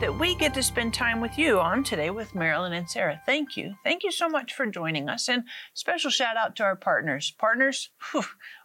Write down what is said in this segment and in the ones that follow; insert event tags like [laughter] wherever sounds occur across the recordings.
that we get to spend time with you on today with Marilyn and Sarah. Thank you. Thank you so much for joining us. And special shout out to our partners. Partners, [laughs] whew,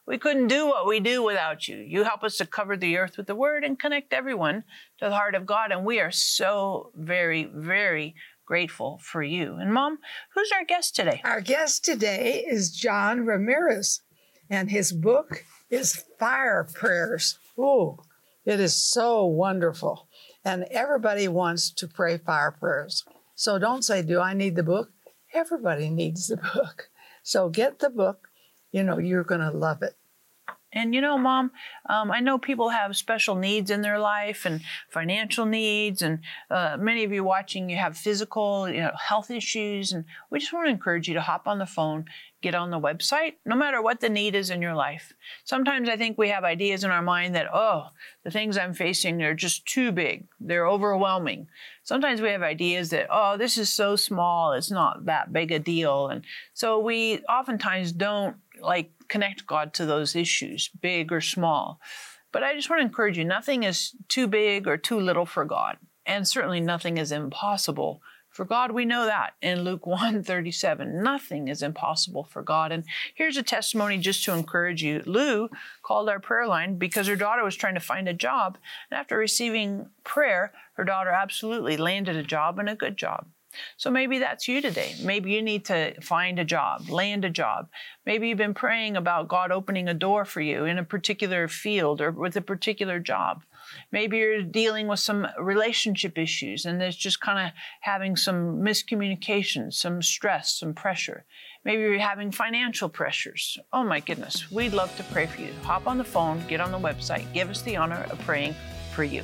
we couldn't do what we do without you. You help us to cover the earth with the word and connect everyone to the heart of God. And we are so very, very grateful for you. And mom, who's our guest today? Our guest today is John Ramirez, and his book is Fire Prayers. Oh, it is so wonderful. And everybody wants to pray fire prayers. So don't say, Do I need the book? Everybody needs the [laughs] book. So get the book. You know, you're going to love it. And you know, Mom, um, I know people have special needs in their life and financial needs, and uh, many of you watching, you have physical, you know, health issues, and we just want to encourage you to hop on the phone get on the website, no matter what the need is in your life. Sometimes I think we have ideas in our mind that, oh, the things I'm facing are just too big, they're overwhelming. Sometimes we have ideas that, oh, this is so small, it's not that big a deal. And so we oftentimes don't like connect God to those issues, big or small. But I just want to encourage you nothing is too big or too little for God. And certainly nothing is impossible for God, we know that in Luke [laughs] 1 37. Nothing is impossible for God. And here's a testimony just to encourage you. Lou called our prayer line because her daughter was trying to find a job. And after receiving prayer, her daughter absolutely landed a job and a good job. So maybe that's you today. Maybe you need to find a job, land a job. Maybe you've been praying about God opening a door for you in a particular field or with a particular job. Maybe you're dealing with some relationship issues and there's just kind of having some miscommunication, some stress, some pressure. Maybe you're having financial pressures. Oh my goodness, we'd love to pray for you. Hop on the phone, get on the website, give us the honor of praying for you.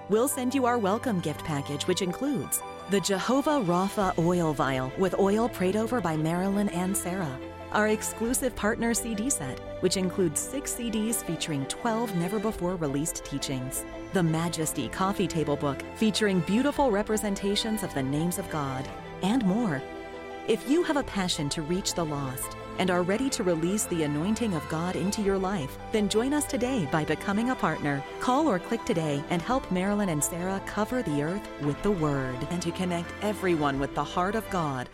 we'll send you our welcome gift package, which includes the Jehovah Rapha oil vial with oil prayed over by Marilyn and Sarah our exclusive partner CD set, which includes six CDs featuring 12 never before released teachings, the Majesty Coffee Table Book featuring beautiful representations of the names of God, and more. If you have a passion to reach the lost and are ready to release the anointing of God into your life, then join us today by becoming a partner. Call or click today and help Marilyn and Sarah cover the earth with the Word and to connect everyone with the heart of God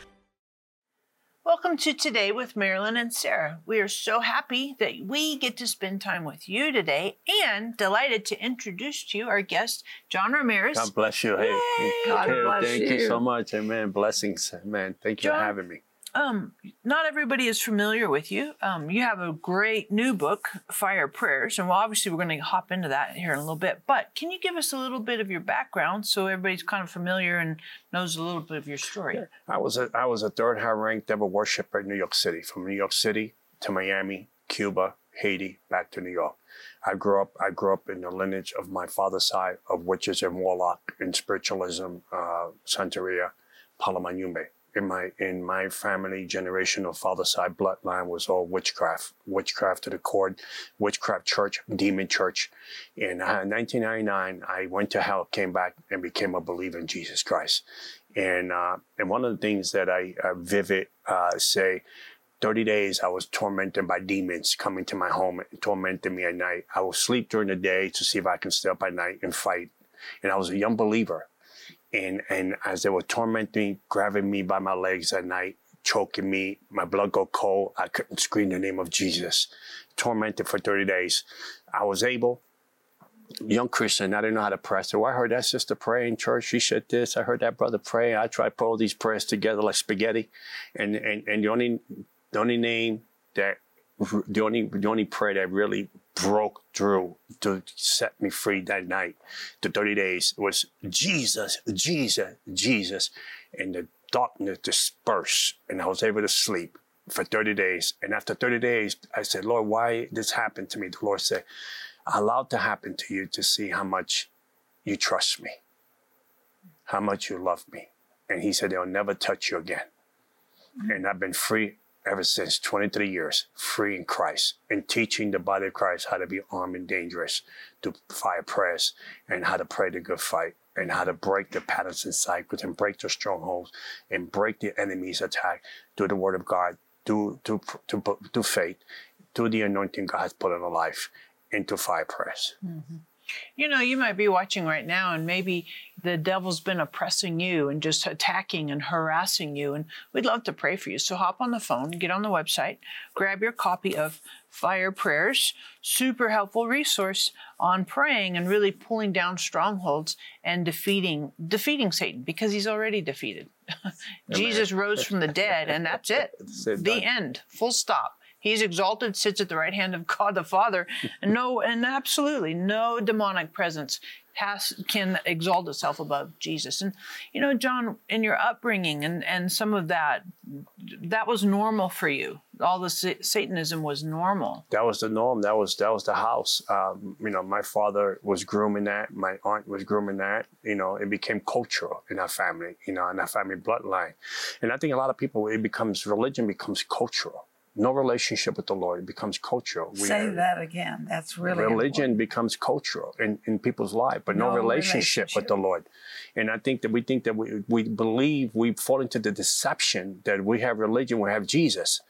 Welcome to Today with Marilyn and Sarah. We are so happy that we get to spend time with you today and delighted to introduce to you our guest, John Ramirez. God bless you. Hey, God bless thank you. you so much. Amen. Blessings. Man, thank you John, for having me um, not everybody is familiar with you. Um, you have a great new book, Fire Prayers, and well, obviously we're going to hop into that here in a little bit. But can you give us a little bit of your background so everybody's kind of familiar and knows a little bit of your story? I was a, I was a third high ranked devil worshiper in New York City, from New York City to Miami, Cuba, Haiti, back to New York. I grew up. I grew up in the lineage of my father's side of witches and warlock in spiritualism, uh, Santeria, Palo Mayombe in my in my family generational father side bloodline was all witchcraft, witchcraft to the court, witchcraft church, demon church. In uh, 1999, I went to hell, came back, and became a believer in Jesus Christ. And uh, and one of the things that I uh, vivid uh, say. 30 days I was tormented by demons coming to my home and tormenting me at night. I would sleep during the day to see if I can stay up at night and fight. And I was a young believer and and as they were tormenting, me, grabbing me by my legs at night, choking me, my blood go cold. I couldn't scream the name of Jesus. Tormented for 30 days. I was able, young Christian, I didn't know how to pray. So I heard that sister pray in church. She said this. I heard that brother pray. I tried to put all these prayers together like spaghetti. And and, and the only the only name that the only the only prayer that really broke through to set me free that night, the 30 days was Jesus, Jesus, Jesus. And the darkness dispersed and I was able to sleep for 30 days. And after 30 days, I said, Lord, why this happened to me? The Lord said, I allowed to happen to you to see how much you trust me, how much you love me. And he said, they'll never touch you again. Mm-hmm. And I've been free ever since 23 years, free in Christ, and teaching the body of Christ how to be armed and dangerous, to fire prayers, and how to pray the good fight, and how to break the patterns and cycles, and break the strongholds, and break the enemy's attack through the Word of God, through, through, through, through faith, through the anointing God has put in our life, into fire prayers. Mm-hmm. You know, you might be watching right now, and maybe the devil's been oppressing you and just attacking and harassing you. And we'd love to pray for you. So hop on the phone, get on the website, grab your copy of Fire Prayers, super helpful resource on praying and really pulling down strongholds and defeating defeating Satan because he's already defeated. [laughs] Jesus rose from the dead, and that's it. [laughs] the end. Full stop. He's exalted, sits at the right hand of God the Father, and no, and absolutely no demonic presence has can exalt itself above Jesus. And you know, John, in your upbringing and and some of that, that was normal for you. All the Satanism was normal. That was the norm. That was that was the house. Um, you know, my father was grooming that. My aunt was grooming that. You know, it became cultural in our family. You know, in our family bloodline. And I think a lot of people, it becomes religion becomes cultural no relationship with the Lord. It becomes cultural. We Say that again. That's really religion important. becomes cultural in, in people's life, but no, no relationship, relationship, with the Lord. And I think that we think that we, we believe we fall into the deception that we have religion, we have Jesus.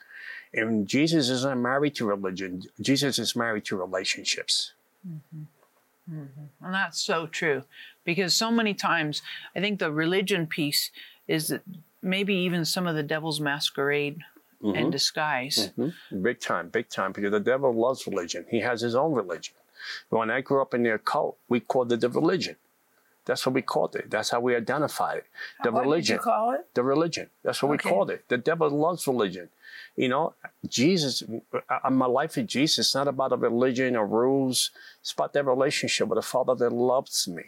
And Jesus is not married to religion. Jesus is married to relationships. Mm-hmm. Mm-hmm. And that's so true because so many times I think the religion piece is that maybe even some of the devil's masquerade mm-hmm. in disguise. Mm-hmm. Big time, big time, because the devil loves religion. He has his own religion. When I grew up in the occult, we called it the religion. That's what we called it. That's how we identified it. The what religion. Did you call it? The religion. That's what okay. we called it. The devil loves religion. You know, Jesus, uh, my life with Jesus, is not about a religion or rules. It's about that relationship with a Father that loves me,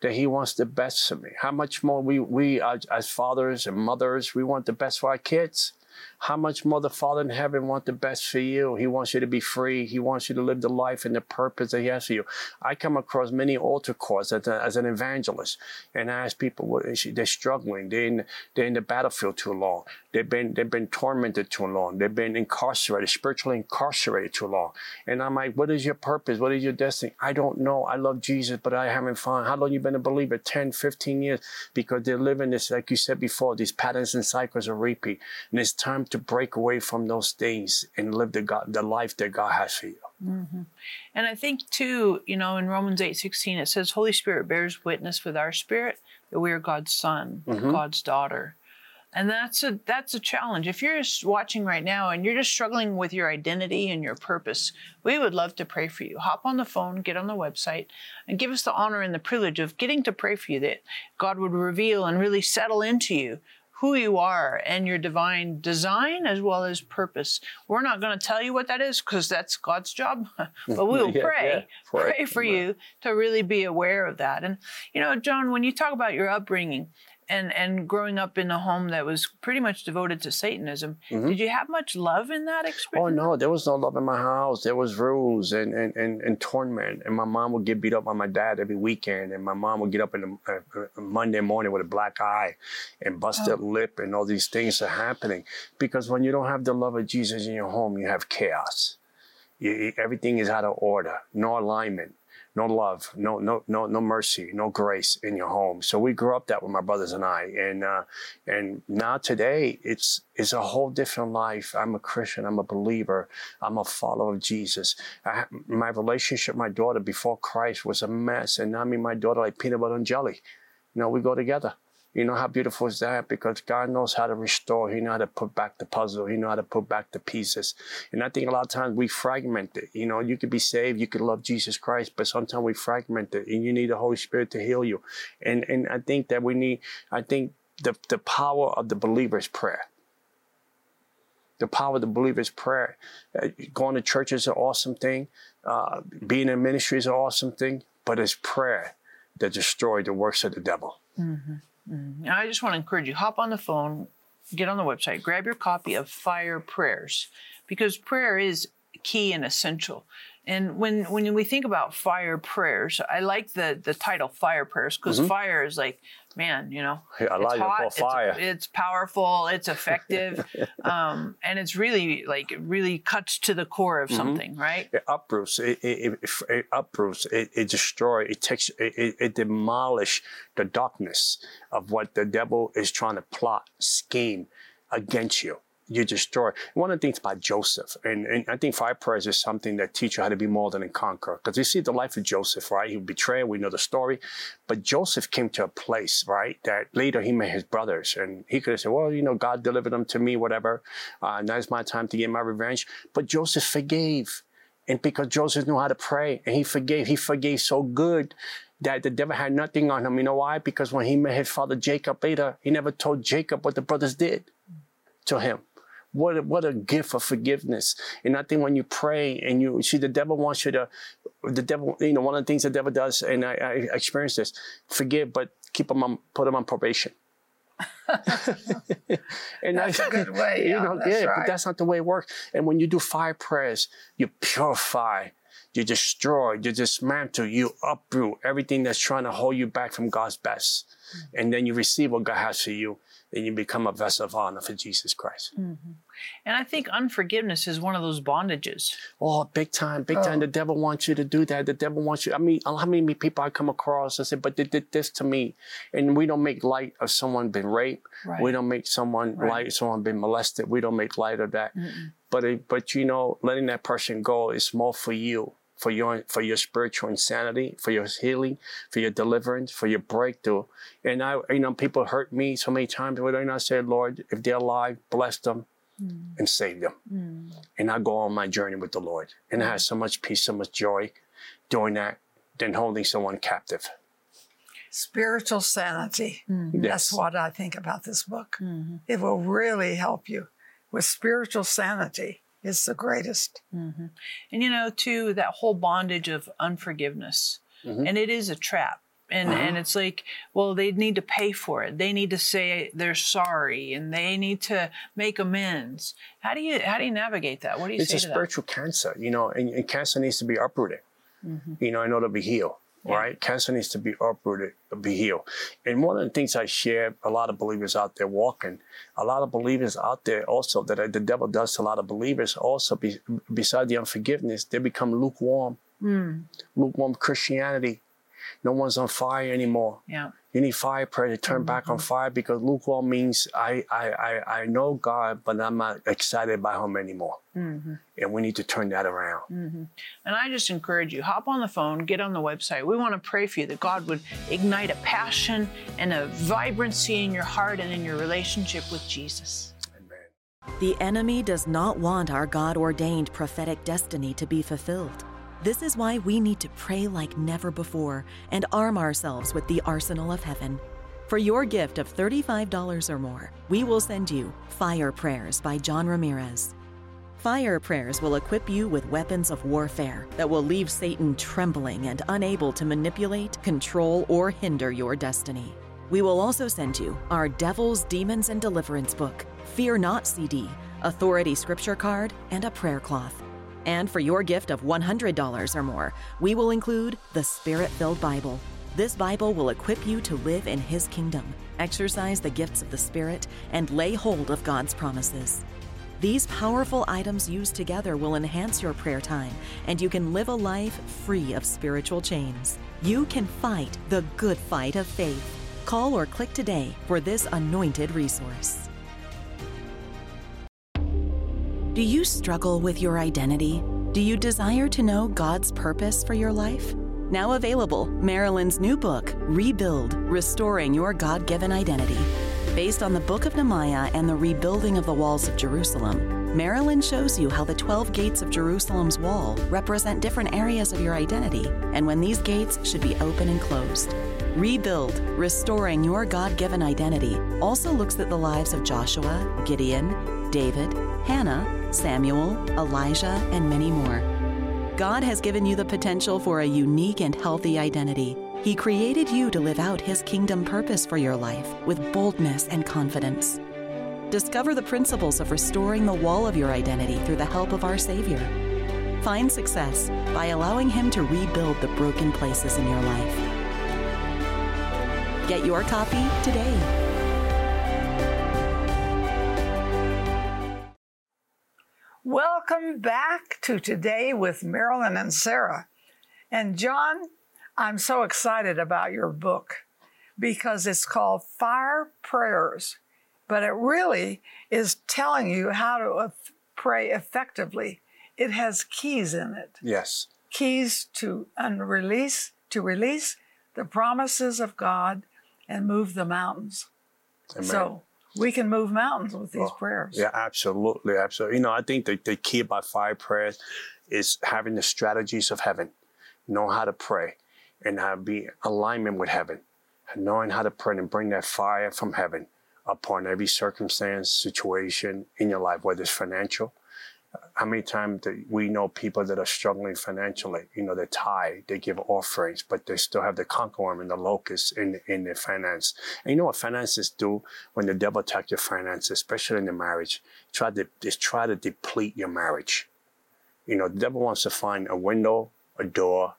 that He wants the best for me. How much more we, we as fathers and mothers, we want the best for our kids. How much more the Father in heaven wants the best for you? He wants you to be free. He wants you to live the life and the purpose that He has for you. I come across many altar calls as, a, as an evangelist, and I ask people they're struggling. They're in, they're in the battlefield too long. They've been they've been tormented too long. They've been incarcerated, spiritually incarcerated too long. And I'm like, what is your purpose? What is your destiny? I don't know. I love Jesus, but I haven't found. How long you been a believer? 10, 15 years. Because they're living this, like you said before, these patterns and cycles of repeat. And it's time to break away from those things and live the God, the life that God has for you. Mm-hmm. And I think too, you know, in Romans eight sixteen it says, "Holy Spirit bears witness with our spirit that we are God's son, mm-hmm. God's daughter." And that's a that's a challenge. If you're just watching right now and you're just struggling with your identity and your purpose, we would love to pray for you. Hop on the phone, get on the website, and give us the honor and the privilege of getting to pray for you that God would reveal and really settle into you who you are and your divine design as well as purpose. We're not going to tell you what that is because that's God's job, [laughs] but we [laughs] will yeah, pray, yeah, pray, pray for you to really be aware of that. And, you know, John, when you talk about your upbringing, and and growing up in a home that was pretty much devoted to Satanism, mm-hmm. did you have much love in that experience? Oh no, there was no love in my house. There was rules and and and, and torment, and my mom would get beat up by my dad every weekend, and my mom would get up in the uh, Monday morning with a black eye, and busted oh. lip, and all these things are happening because when you don't have the love of Jesus in your home, you have chaos. You, everything is out of order, no alignment no love, no no no no mercy, no grace in your home. So we grew up that with my brothers and I, and uh, and now today it's it's a whole different life. I'm a Christian. I'm a believer. I'm a follower of Jesus. I, my relationship, my daughter before Christ was a mess, and now I mean my daughter like peanut butter and jelly. You know, we go together. You know how beautiful is that? Because God knows how to restore. He knows how to put back the puzzle. He knows how to put back the pieces. And I think a lot of times we fragment it. You know, you could be saved, you could love Jesus Christ, but sometimes we fragment it and you need the Holy Spirit to heal you. And and I think that we need, I think the, the power of the believer's prayer. The power of the believer's prayer. Uh, going to church is an awesome thing. Uh, being in ministry is an awesome thing, but it's prayer that destroys the works of the devil. Mm-hmm. Mm-hmm. And I just want to encourage you hop on the phone, get on the website, grab your copy of Fire Prayers because prayer is key and essential. And when when we think about fire prayers, I like the the title fire prayers because mm-hmm. fire is like, man, you know, Yeah, I it's like hot, it's- fire. It's, powerful, it's effective, [laughs] um, and it's really like really cuts to the core Mm-hmm. of something, right? it uproots it it, it, it uproots it, it destroys it takes it, it, it demolish the darkness of what the devil is trying to plot scheme against you you destroy one of the things about joseph and, and i think fire prayers is something that teach you how to be more than a conqueror because you see the life of joseph right he was betrayed we know the story but joseph came to a place right that later he met his brothers and he could have said well you know god delivered them to me whatever uh, now it's my time to get my revenge but joseph forgave and because Joseph knew how to pray and he forgave, he forgave so good that the devil had nothing on him. You know why? Because when he met his father Jacob later, he never told Jacob what the brothers did to him. What a, what a gift of forgiveness. And I think when you pray and you see the devil wants you to, the devil, you know, one of the things the devil does, and I, I experienced this, forgive, but keep them on, put them on probation. [laughs] and That's I- a good way, [laughs] you yeah, know, that's yeah, right. but that's not the way it works. And when you do fire prayers, you purify, you destroy, you dismantle, you uproot everything that's trying to hold you back from God's best. Mm-hmm. And then you receive what God has for you, and you become a vessel of honor for Jesus Christ. Mm-hmm. And I think unforgiveness is one of those bondages. Oh, big time, big time. Oh. The devil wants you to do that. The devil wants you. I mean, how many people I come across and say, but they did this to me. And we don't make light of someone being raped. Right. We don't make someone Right. light, someone being molested. We don't make light of that. But, it, but you know, letting that person go is more for you. For your for your spiritual insanity, for your healing, for your deliverance, for your breakthrough, and I, you know, people hurt me so many times. But I say, Lord, if they're alive, bless them mm. and save them mm. and I go on my journey with the Lord. And I have mm. so much peace, so much joy doing that than holding someone captive. Spiritual sanity. Mm-hmm. That's Yes. what I think about this book. Mm-hmm. It will really help you with spiritual sanity. It's the greatest. Mm-hmm. And you know, too, that whole bondage of unforgiveness. Mm-hmm. And it is a trap. And uh-huh. and it's like, well, they need to pay for it. They need to say they're sorry and they need to make amends. How do you how do you navigate that? What do you It's say a to spiritual cancer, you know, and, and cancer needs to be uprooted, mm-hmm. you know, in order to be healed, right? Cancer needs to be uprooted, be healed. And one of the things I share, a lot of believers out there walking, a lot of believers out there also that the devil does to a lot of believers also, be, beside the unforgiveness, they become lukewarm, hmm. lukewarm Christianity. No one's on fire anymore. Yeah. You need fire prayer to turn back on mm-hmm. fire because lukewarm means I, I, I, I know God, but I'm not excited by Him anymore. Mm-hmm. And we need to turn that around. Mm-hmm. And I just encourage you, hop on the phone, get on the website. We want to pray for you that God would ignite a passion and a vibrancy in your heart and in your relationship with Jesus. Amen. The enemy does not want our God ordained prophetic destiny to be fulfilled. This is why we need to pray like never before and arm ourselves with the arsenal of heaven. For your gift of $35 or more, we will send you Fire Prayers by John Ramirez. Fire Prayers will equip you with weapons of warfare that will leave Satan trembling and unable to manipulate, control, or hinder your destiny. We will also send you our Devils, Demons, and Deliverance book, Fear Not CD, Authority Scripture card, and a prayer cloth. And for your gift of $100 or more, we will include the Spirit filled Bible. This Bible will equip you to live in His kingdom, exercise the gifts of the Spirit, and lay hold of God's promises. These powerful items used together will enhance your prayer time, and you can live a life free of spiritual chains. You can fight the good fight of faith. Call or click today for this anointed resource. Do you struggle with your identity? Do you desire to know God's purpose for your life? Now available, Marilyn's new book, Rebuild Restoring Your God Given Identity. Based on the book of Nehemiah and the rebuilding of the walls of Jerusalem, Marilyn shows you how the 12 gates of Jerusalem's wall represent different areas of your identity and when these gates should be open and closed. Rebuild Restoring Your God Given Identity also looks at the lives of Joshua, Gideon, David, Hannah, Samuel, Elijah, and many more. God has given you the potential for a unique and healthy identity. He created you to live out His kingdom purpose for your life with boldness and confidence. Discover the principles of restoring the wall of your identity through the help of our Savior. Find success by allowing Him to rebuild the broken places in your life. Get your copy today. Back to Today with Marilyn and Sarah. And John, I'm so excited about your book because it's called Fire Prayers, but it really is telling you how to pray effectively. It has keys in it. Yes. Keys to unrelease, to release the promises of God and move the mountains. Amen. So we can move mountains with these Oh, prayers. Yeah, absolutely, absolutely. You know, I think the, the key about fire prayers is having the strategies of heaven, know how to pray, and have be alignment with heaven, knowing how to pray and bring that fire from heaven upon every circumstance, situation in your life, whether it's financial. How many times do we know people that are struggling financially? You know, they tithe, they give offerings, but they still have the conqueror and the locust in in their finance. And you know what finances do when the devil attacks your finances, especially in the marriage? Try to just try to deplete your marriage. You know, the devil wants to find a window, a door,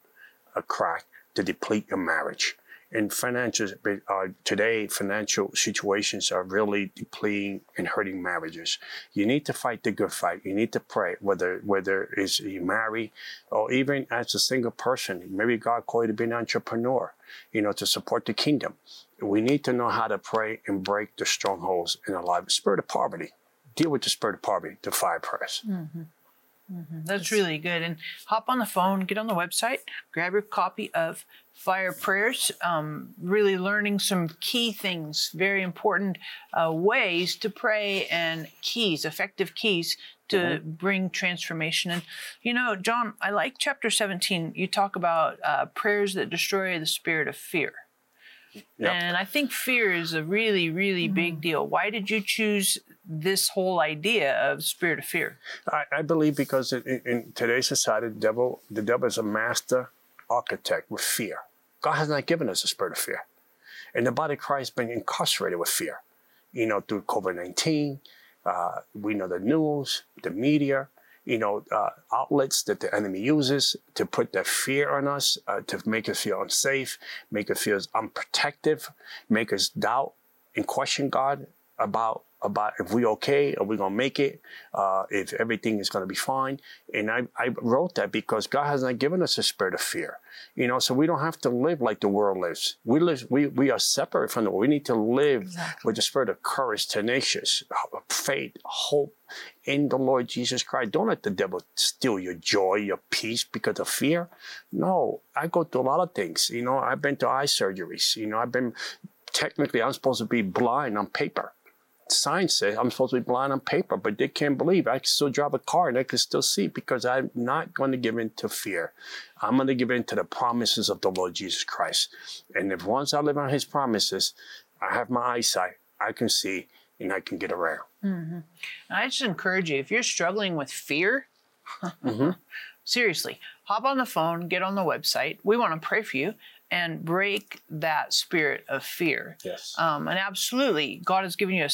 a crack to deplete your marriage. And financial uh, today, financial situations are really depleting and hurting marriages. You need to fight the good fight. You need to pray, whether whether it's you marry or even as a single person. Maybe God called you to be an entrepreneur, you know, to support the kingdom. We need to know how to pray and break the strongholds in our life. Spirit of poverty. Deal with the spirit of poverty, the fire prayers. That's really good. And hop on the phone, get on the website, grab your copy of Fire Prayers. Um, really learning some key things, very important uh, ways to pray and keys, effective keys to bring transformation. And, you know, John, I like chapter 17. You talk about uh, prayers that destroy the spirit of fear. Yep. And I think fear is a really, really big deal. Why did you choose this whole idea of spirit of fear? I, I believe because in, in- in today's society, the devil, the devil is a master architect with fear. God has not given us a spirit of fear. And the body of Christ has been incarcerated with fear. You know, through COVID 19, uh, we know the news, the media, you know, uh, outlets that the enemy uses to put that fear on us, uh, to make us feel unsafe, make us feel unprotective, make us doubt and question God about about if we okay, are we gonna make it, uh, if everything is gonna be fine. And I, I wrote that because God has not given us a spirit of fear. You know, so we don't have to live like the world lives. We live we, we are separate from the world. We need to live with the spirit of courage, tenacious, faith, hope in the Lord Jesus Christ. Don't let the devil steal your joy, your peace because of fear. No, I go through a lot of things. You know, I've been to eye surgeries. You know, I've been technically I'm supposed to be blind on paper. Science says I'm supposed to be blind on paper, but they can't believe I can still drive a car and I can still see because I'm not going to give in to fear. I'm going to give in to the promises of the Lord Jesus Christ. And if once I live on his promises, I have my eyesight, I can see and I can get around. I just encourage you if you're struggling with fear, [laughs] Mm-hmm. seriously, hop on the phone, get on the website. We want to pray for you and break that spirit of fear. Yes. Um, and absolutely, God has given you a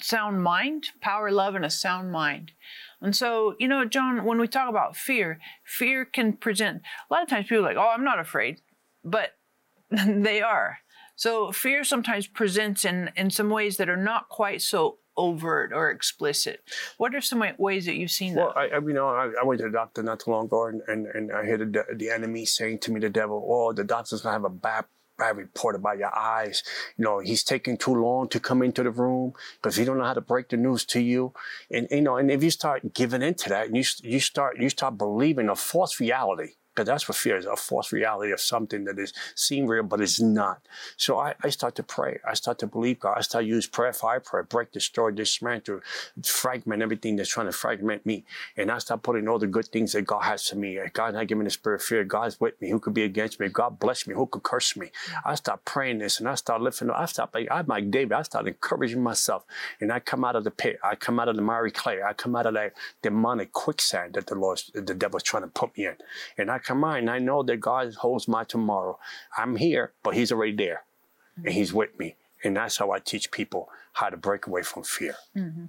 sound mind, power, love, and a sound mind. And so, you know, John, when we talk about fear, fear can present a lot of times people like, oh, I'm not afraid, but [laughs] they are. So fear sometimes presents in, in some ways that are not quite so overt or explicit. What are some ways that you've seen Well, that? I, I you know, I, I went to the doctor not too long ago, and, and, and I heard the, the enemy saying to me, the devil, "Oh, the doctor's gonna have a bad bad report about your eyes. You know, he's taking too long to come into the room because he don't know how to break the news to you." And you know, and if you start giving into that, and you you start you start believing a false reality. Because that's what fear is, a false reality of something that is seen real, but is not. So I, I start to pray. I start to believe God. I start to use prayer, fire prayer, break, destroy, dismantle, fragment everything that's trying to fragment me. And I start putting all the good things that God has to me. God not giving the spirit of fear. God's with me. Who could be against me? God bless me. Who could curse me? I start praying this and I start lifting up. I start like I'm like David. I start encouraging myself. And I come out of the pit. I come out of the miry clay. I come out of that demonic quicksand that the Lord, the devil's trying to put me in. And I of mind, I know that God holds my tomorrow. I'm here, but He's already there, and He's with me. And that's how I teach people how to break away from fear. Mm-hmm.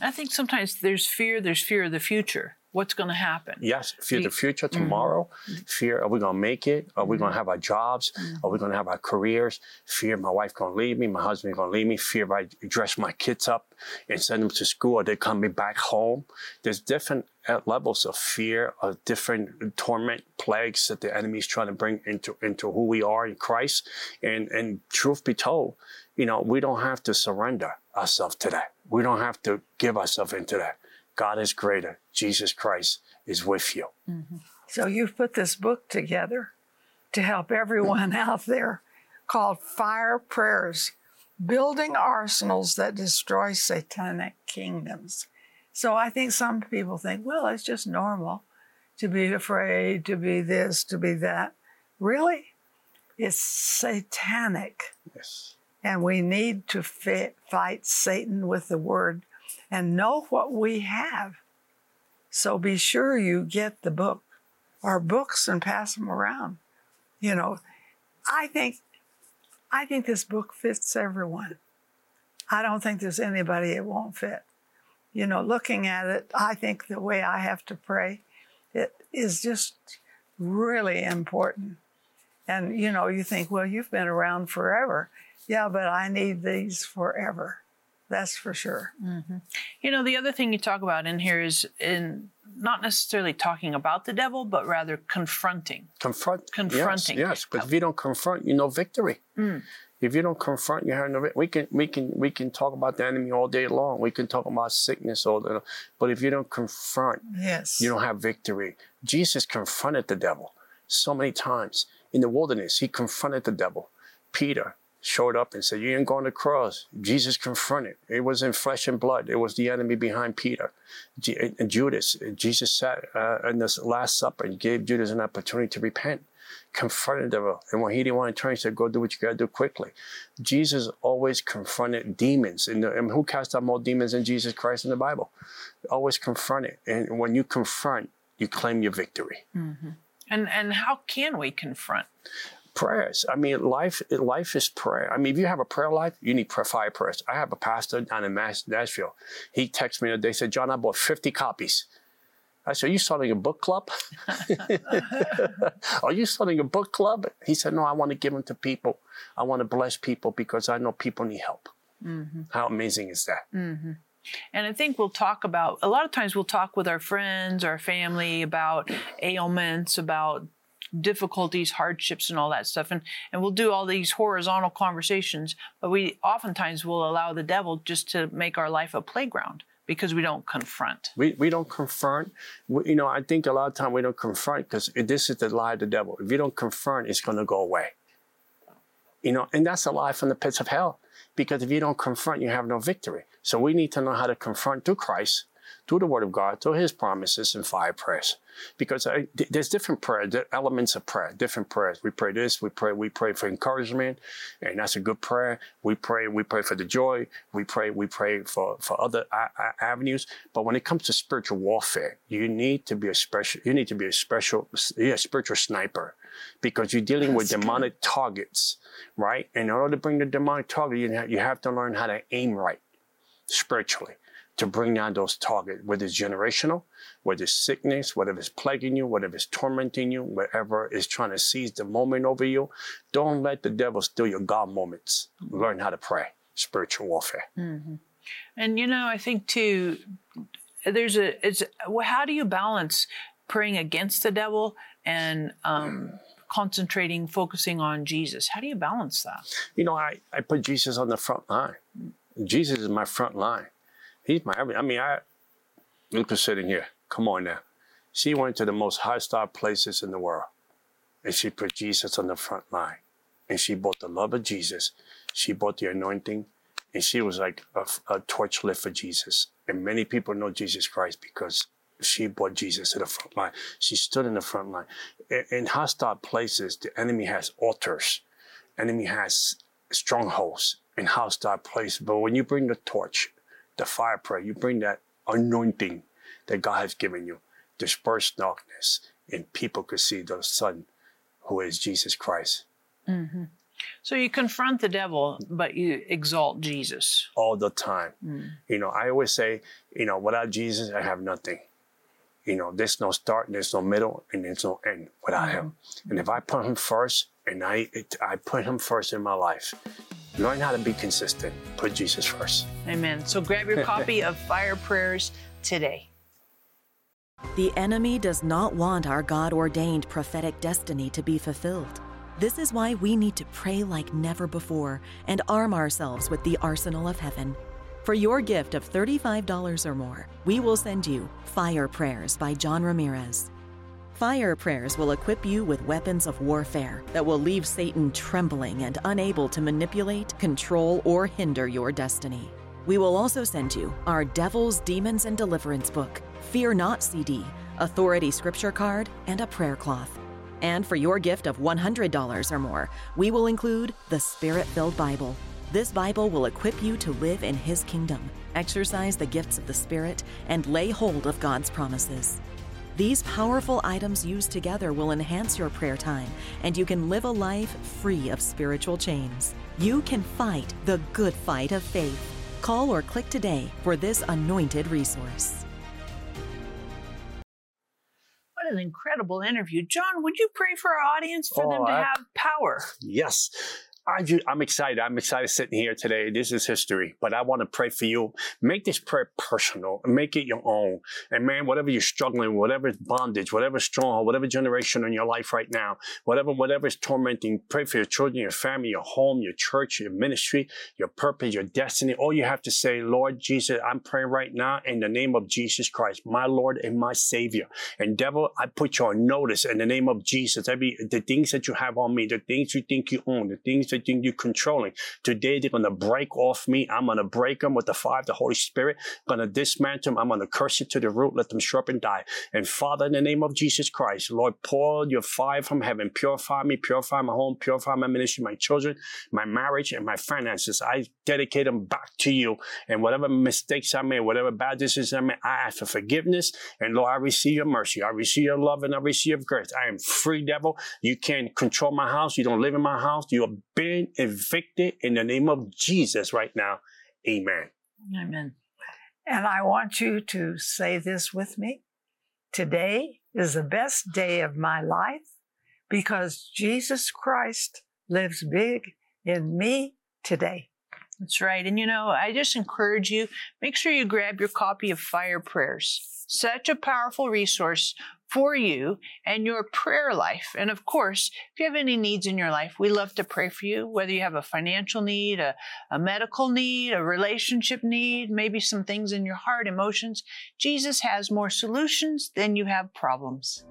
I think sometimes there's fear, there's fear of the future. What's going to happen? Yes, fear the future mm-hmm. tomorrow. Fear, are we gonna make it? Are we gonna mm-hmm. have our jobs? Mm-hmm. Are we gonna have our careers? Fear, my wife gonna leave me. My husband gonna leave me. Fear, if I dress my kids up and send them to school, are they coming back home? There's different uh, levels of fear, of different torment, plagues that the enemy is trying to bring into into who we are in Christ. And and truth be told, you know, we don't have to surrender ourselves to that. We don't have to give ourselves into that. God is greater. Jesus Christ is with you. Mm-hmm. So you've put this book together to help everyone [laughs] out there called Fire Prayers Building Arsenals That Destroy Satanic Kingdoms. So I think some people think, well, it's just normal to be afraid, to be this, to be that. Really? It's satanic. Yes. And we need to fi- fight Satan with the word and know what we have. So be sure you get the book or books and pass them around. You know, I think I think this book fits everyone. I don't think there's anybody it won't fit. You know, looking at it, I think the way I have to pray, it is just really important. And you know, you think, well, you've been around forever. Yeah, but I need these forever. That's for sure. You know, the other thing you talk about in here is in not necessarily talking about the devil, but rather confronting. Confront. Confronting. Yes, yes. Because if you don't confront, you know victory. Mm. If you don't confront, you have no. vic- We can we can we can talk about the enemy all day long. We can talk about sickness all day long. But if you don't confront, Yes. you don't have victory. Jesus confronted the devil so many times in the wilderness. He confronted the devil. Peter showed up and said, "You ain't going to cross." Jesus confronted. It was in flesh and blood. It was the enemy behind Peter. Ju- uh, and Judas. Uh, Jesus sat uh, in this Last Supper and gave Judas an opportunity to repent. Confronted devil, and when he didn't want to turn, he said, "Go do what you got to do quickly." Jesus always confronted demons, and, uh, and who cast out more demons than Jesus Christ in the Bible? Always confronted, and when you confront, you claim your victory. Mm-hmm. And and how can we confront? Prayers. I mean, life life is prayer. I mean, if you have a prayer life, you need prayer, fire prayers. I have a pastor down in Mass, Nashville. He texted me the day, said, John, I bought 50 copies. I said, Are you starting a book club? [laughs] Are you starting a book club? He said, No, I want to give them to people. I want to bless people because I know people need help. Mm-hmm. How amazing is that? Mm-hmm. And I think we'll talk about a lot of times we'll talk with our friends, our family about ailments, about difficulties, hardships, and all that stuff. And and we'll do all these horizontal conversations, but we oftentimes will allow the devil just to make our life a playground because we don't confront. We, we don't confront. We, you know, I think a lot of time we don't confront because this is the lie of the devil. If you don't confront, it's going to go away. You know, and that's a lie from the pits of hell. Because if you don't confront, you have no victory. So we need to know how to confront through Christ, through the Word of God, through His promises and fire prayers. Because I, th- there's different prayer, elements of prayer, different prayers. We pray this, we pray, we pray for encouragement, and that's a good prayer. We pray, we pray for the joy. We pray, we pray for for other a- a- avenues. But when it comes to spiritual warfare, you need to be a special. You need to be a special, yeah, spiritual sniper, because you're dealing with That's good. demonic targets, right? In order to bring the demonic target, you have, you have to learn how to aim right spiritually to bring down those targets, whether it's generational, whether it's sickness, whether it's plaguing you, whether it's tormenting you, whatever is trying to seize the moment over you. Don't let the devil steal your God moments. Learn how to pray. Spiritual warfare. And you know, I think too, there's a it's well, how do you balance praying against the devil and um, concentrating, focusing on Jesus? How do you balance that? You know, I, I put Jesus on the front line. Jesus is my front line. He's my. I mean, I Luca's sitting here. Come on now. She went to the most hostile places in the world. And she put Jesus on the front line. And she brought the love of Jesus. She brought the anointing. And she was like a, a torch lit for Jesus. And many people know Jesus Christ because she brought Jesus to the front line. She stood in the front line. In, in hostile places, the enemy has altars. Enemy has strongholds in hostile places. But when you bring the torch, the fire prayer, you bring that anointing that God has given you, disperse darkness, and people could see the Son, who is Jesus Christ. Mm-hmm. So you confront the devil, but you exalt Jesus all the time. Mm. You know, I always say, you know, without Jesus, I have nothing. You know, there's no start, there's no middle, and there's no end without mm-hmm. Him. And if I put Him first, and I it, I put Him first in my life, learn how to be consistent. Put Jesus first. Amen. So grab your [laughs] copy of Fire Prayers today. The enemy does not want our God ordained prophetic destiny to be fulfilled. This is why we need to pray like never before and arm ourselves with the arsenal of heaven. For your gift of $35 or more, we will send you Fire Prayers by John Ramirez. Fire Prayers will equip you with weapons of warfare that will leave Satan trembling and unable to manipulate, control, or hinder your destiny. We will also send you our Devils, Demons, and Deliverance book, Fear Not CD, Authority Scripture card, and a prayer cloth. And for your gift of $100 or more, we will include the Spirit filled Bible. This Bible will equip you to live in His kingdom, exercise the gifts of the Spirit, and lay hold of God's promises. These powerful items used together will enhance your prayer time, and you can live a life free of spiritual chains. You can fight the good fight of faith. Call or click today for this anointed resource. What an incredible interview. John, would you pray for our audience for oh, them to oh, I, have power? Yes. I am excited. I'm excited sitting here today. This is history, but I want to pray for you. Make this prayer personal make it your own. And man, whatever you're struggling, whatever is bondage, whatever stronghold, whatever generation in your life right now, whatever, whatever is tormenting, pray for your children, your family, your home, your church, your ministry, your purpose, your destiny. All you have to say, Lord Jesus, I'm praying right now in the name of Jesus Christ, my Lord and my Savior. And devil, I put you on notice in the name of Jesus. Every, the things that you have on me, the things you think you own, the things that everything you're controlling. Today, they're to break off me. I'm to break them with the fire of the Holy Spirit. I'm to dismantle them. I'm to curse it to the root. Let them sharp and die. And Father, in the name of Jesus Christ, Lord, pour your fire from heaven. Purify me, purify my home, purify my ministry, my children, my marriage, and my finances. I dedicate them back to you. And whatever mistakes I made, whatever bad decisions I made, I ask for forgiveness. And Lord, I receive your mercy. I receive your love and I receive your grace. I am free, devil. You can't control my house. You don't live in my house. You are been evicted in the name of Jesus right now. Amen. Amen. And I want you to say this with me. Today is the best day of my life because Jesus Christ lives big in me today. That's right. And you know, I just encourage you, make sure you grab your copy of Fire Prayers. Such a powerful resource for you and your prayer life. And of course, if you have any needs in your life, we love to pray for you, whether you have a financial need, a, a medical need, a relationship need, maybe some things in your heart, emotions. Jesus has more solutions than you have problems.